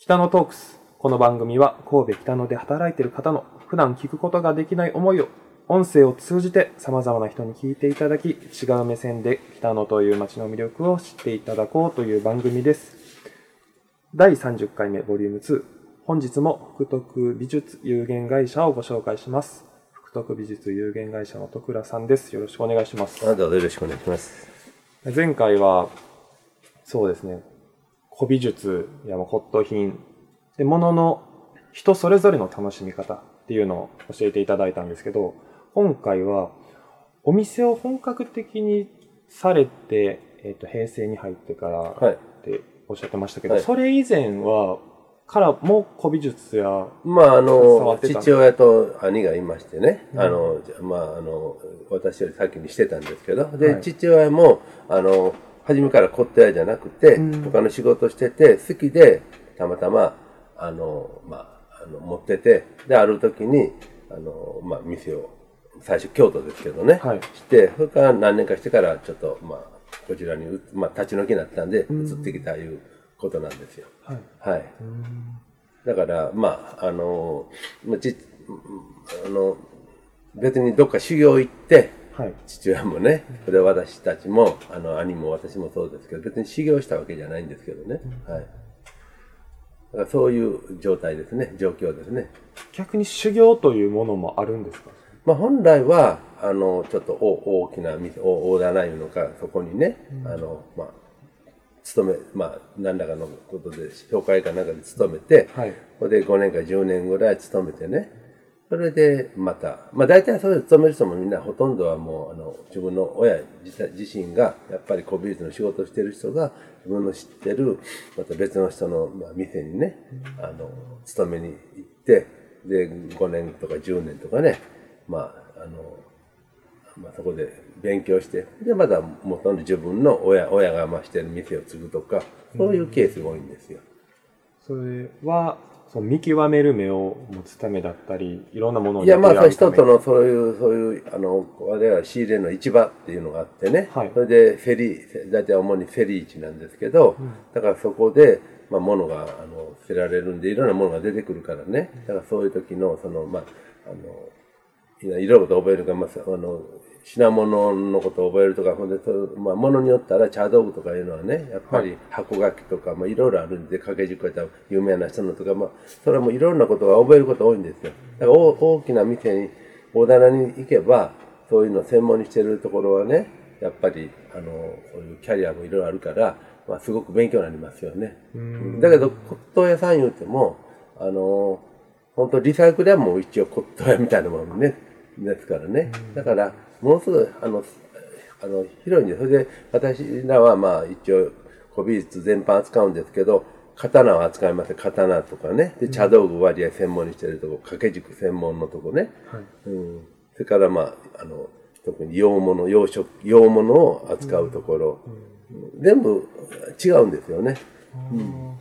北野トークス。この番組は神戸北野で働いている方の普段聞くことができない思いを音声を通じて様々な人に聞いていただき、違う目線で北野という街の魅力を知っていただこうという番組です。第30回目ボリューム2。本日も福徳美術有限会社をご紹介します。福徳美術有限会社の徳倉さんです。よろしくお願いします。あどうぞよろしくお願いします。前回は、そうですね、古美術やまあ骨董品、で、ものの人それぞれの楽しみ方っていうのを教えていただいたんですけど、今回はお店を本格的にされて、えっ、と、平成に入ってからはい。っておっしゃってましたけど、はい。それ以前は、からも古美術や、まあ、あの父親と兄がいましてね、うん。あの、まあ、あの、私より先にしてたんですけど、で、はい。父親も、あの、初めから骨董屋じゃなくて、うん他の仕事してて、好きで、たまたま、あの、まあ、あの、持ってて、で、ある時に、あの、まあ、店を、最初京都ですけどね、はいして、それから何年かしてから、ちょっと、まあ、こちらにう、まあ、立ち退きになったんで、ん移ってきたいうことなんですよ。はい。はい。だから、まあ、あの、まあ、ち、あの、別にどっか修行行って、はい。父親もね、それ私たちも、あの、兄も私もそうですけど、別に修行したわけじゃないんですけどね。はい。だからそういう状態ですね、状況ですね。逆に修行というものもあるんですか？まあ本来は、あの、ちょっと大大きな店、大大棚いうのか、そこにね、あの、まあ、勤め、まあ、何らかのことで、紹介かなんかで勤めて、はい。これで5年か10年ぐらい勤めてね。それでまた、まあ大体そういう勤める人もみんなほとんどはもうあの自分の親自身がやっぱり古美術の仕事をしてる人が自分の知ってるまた別の人のまあ店にね、あの、勤めに行って、で5年とか10年とかね、まああの、まあ、そこで勉強して、で、まだもとんど自分の親、親がまあしてる店を継ぐとか、そういうケースが多いんですよ。それは、その見極める目を持つためだったり、いろんなものをいや、まあ、人との、のそういう、そういう、あの、我々は仕入れの市場っていうのがあってね。はいそれで、フェリー、大体主にフェリー市なんですけど、だからそこで、まあ、物が、あの、捨てられるんで、いろんなものが出てくるからね。だからそういう時の、その、まあ、あの、いろいろとを覚えるか、まあ、あの、品物のことを覚えるとか、ほんで、まあ、物によったら茶道具とかいうのはね、やっぱり箱書きとか、まあ、いろいろあるんで、掛け軸やったら有名な人のとか、まあ、それもいろんなことが覚えること多いんですよ。だから大大きな店に、大棚に行けば、そういうのを専門にしてるところはね、やっぱり、あの、そういうキャリアもいろいろあるから、まあ、すごく勉強になりますよね。んだけど、骨董屋さん言うても、あの、本当リサイクル屋も一応骨董屋みたいなものね、ですからね。だから、ものすごい、あの、あの、広いんです。それで、私らはまあ一応、古美術全般扱うんですけど、刀を扱います。刀とかね。で、茶道具割合専門にしてるとこ、掛け軸専門のとこね。はい。うん。それからまあ、あの、特に洋物、洋食、洋物を扱うところ、全部違うんですよね。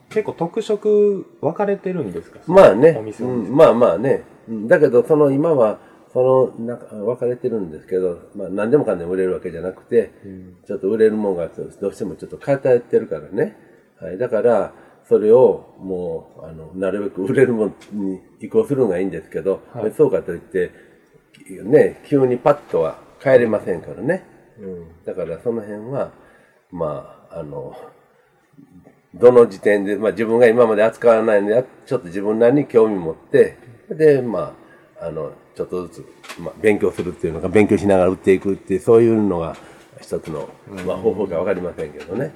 結構特色分かれてるんですか？まあねお、店のうん、まあまあね。うんだけど、その今は、その、なんか、分かれてるんですけど、まあ何でもかんでも売れるわけじゃなくて、ちょっと売れるもんがどうしてもちょっと偏ってるからね。はい。だから、それをもう、あの、なるべく売れるもんに移行するのがいいんですけど、はいそうかといって、ね、急にパッとは帰れませんからね。うん。だからその辺は、まあ、あの、どの時点で、まあ自分が今まで扱わないので、ちょっと自分なりに興味持って、で、まあ、あの、ちょっとずつ、まあ、勉強するっていうのか、勉強しながら売っていくっていう、そういうのが一つの、まあ、方法かわかりませんけどね。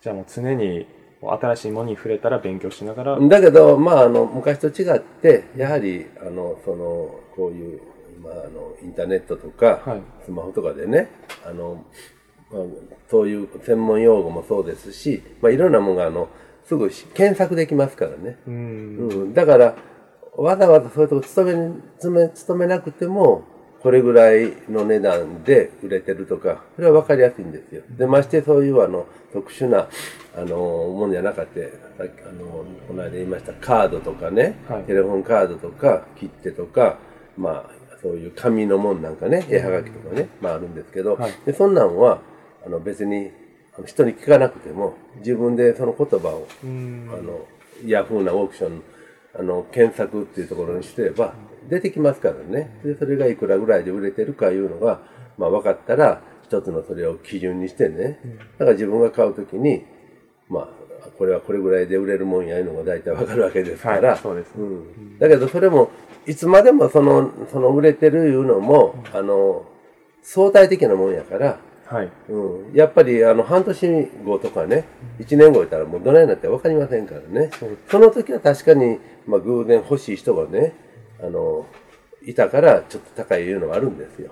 じゃあもう常に新しいものに触れたら勉強しながら、だけど、まあ、あの、昔と違って、やはり、あの、その、こういう、まあ、あの、インターネットとか、はい。スマホとかでね、あの、まあ、そういう専門用語もそうですし、まあ、いろんなものが、あの、すぐし検索できますからね。うん、うん、だから、わざわざそういうとこ勤め、勤め、勤めなくても、これぐらいの値段で売れてるとか、それは分かりやすいんですよ。で、ましてそういうあの、特殊な、あの、ものじゃなかった、さっきあの、この間言いましたカードとかね、はい。テレフォンカードとか、切手とか、まあ、そういう紙のもんなんかね、絵はがきとかね、まああるんですけど、はい。でそんなんは、あの別に人に聞かなくても、自分でその言葉をうん。あの、ヤフーなオークション、あの、検索っていうところにすれば、出てきますからね。で、それがいくらぐらいで売れてるかいうのが、まあ分かったら、一つのそれを基準にしてね。だから自分が買うときに、まあ、これはこれぐらいで売れるもんやいうのが大体わかるわけですから。はいそうですねん。だけどそれも、いつまでもその、その売れてるいうのも、あの、相対的なもんやから、はい。うん、やっぱりあの半年後とかね、1年後いたらもうどないなって分かりませんからね。その時は確かに、まあ、偶然欲しい人がね、あの、いたからちょっと高いいうのはあるんですよ。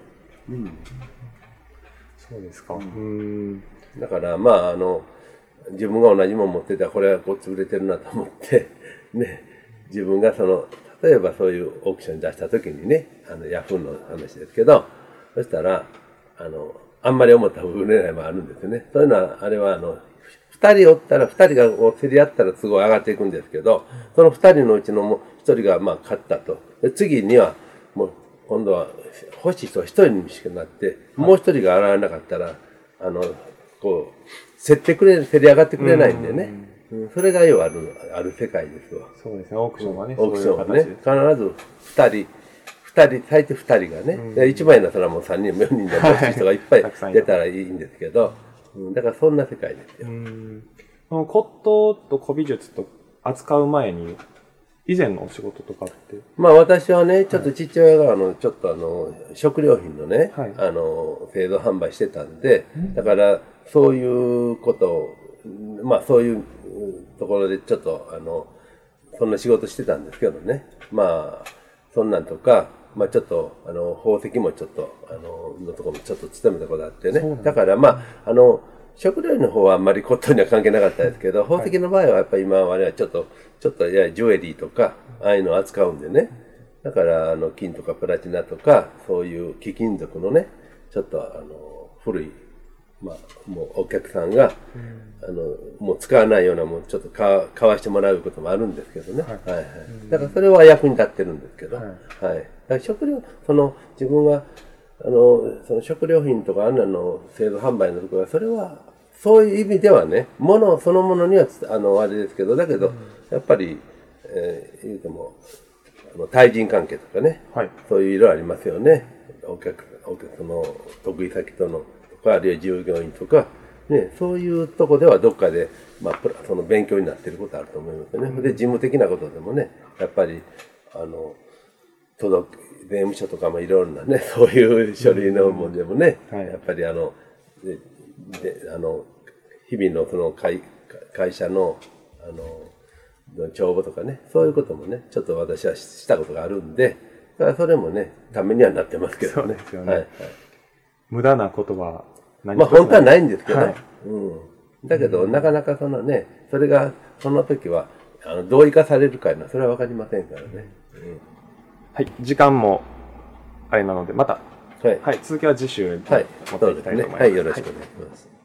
そうですか。うーん。だからまああの、自分が同じもん持ってたらこれはこっち売れてるなと思って、ね、自分がその、例えばそういうオークションに出した時にね、あのヤフーの話ですけど、そしたら、あの、あんまり思った方が売れないもあるんですよね。そういうのは、あれはあの、二人おったら、二人がこう競り合ったらすごい上がっていくんですけど、その二人のうちのもう一人がまあ勝ったと。で次には、もう今度は欲しい人は一人にしかなって、もう一人が現れなかったら、あの、こう、競ってくれ、競り上がってくれないんでね。うんそれが要はある、ある世界ですわ。そうですね。オークションはね、オークションはね、必形ず二人、二人、最低二人がね、で一番いいのはそれはもう三人、四人で欲しい人がいっぱい出たらいいんですけど、うん。だからそんな世界ですよ。の骨董と古美術と扱う前に、以前のお仕事とかって、まあ私はね、ちょっと父親があの、ちょっとあの、食料品のね、はい。あの、製造販売してたんで、だからそういうことを、まあそういううんところでちょっとあの、そんな仕事してたんですけどね。まあ、そんなんとか、まあちょっと、あの、宝石もちょっと、あの、のところもちょっと勤めたことあってね。だからまあ、あの、食料の方はあんまり骨董には関係なかったですけど、宝石の場合はやっぱり今はあれはちょっと、ちょっとややジュエリーとか、ああいうのを扱うんでね。だから、あの、金とかプラチナとか、そういう貴金属のね、ちょっとあの、古い、まあ、もうお客さんが、あの、もう使わないようなもん、ちょっと買わ買わしてもらうこともあるんですけどね。はい、はい、だからそれは役に立ってるんですけど、はい。だから食料、その、自分が、あの、その食料品とかあんなの製造販売のところは、それは、そういう意味ではね、物そのものにはつ、あの、あれですけど、だけど、やっぱり、えー言うても、あの対人関係とかね、はい。そういう色ありますよね。お客、お客、その、得意先との、とか、あるいは従業員とか、ね、そういうとこではどっかで、まあ、その勉強になっていることあると思いますよね。で、事務的なことでもね、やっぱり、あの、届く、税務署とかもいろんなね、そういう書類のもんでもね、はい。やっぱりあの、で、であの、日々のその会会社の、あの、帳簿とかね、そういうこともね、ちょっと私はしたことがあるんで、だからそれもね、ためにはなってますけどね。そうですよね。はいはい無駄なことは何まあ本当はないんですけど、はいうん。だけど、なかなかそのね、それが、その時は、あの、どう生かされるかいうのは、それはわかりませんからね。はい。時間も、あれなので、また、はい。はい。続きは次週ではい。持っていき。たいと思います。はい、よろしくお願いします。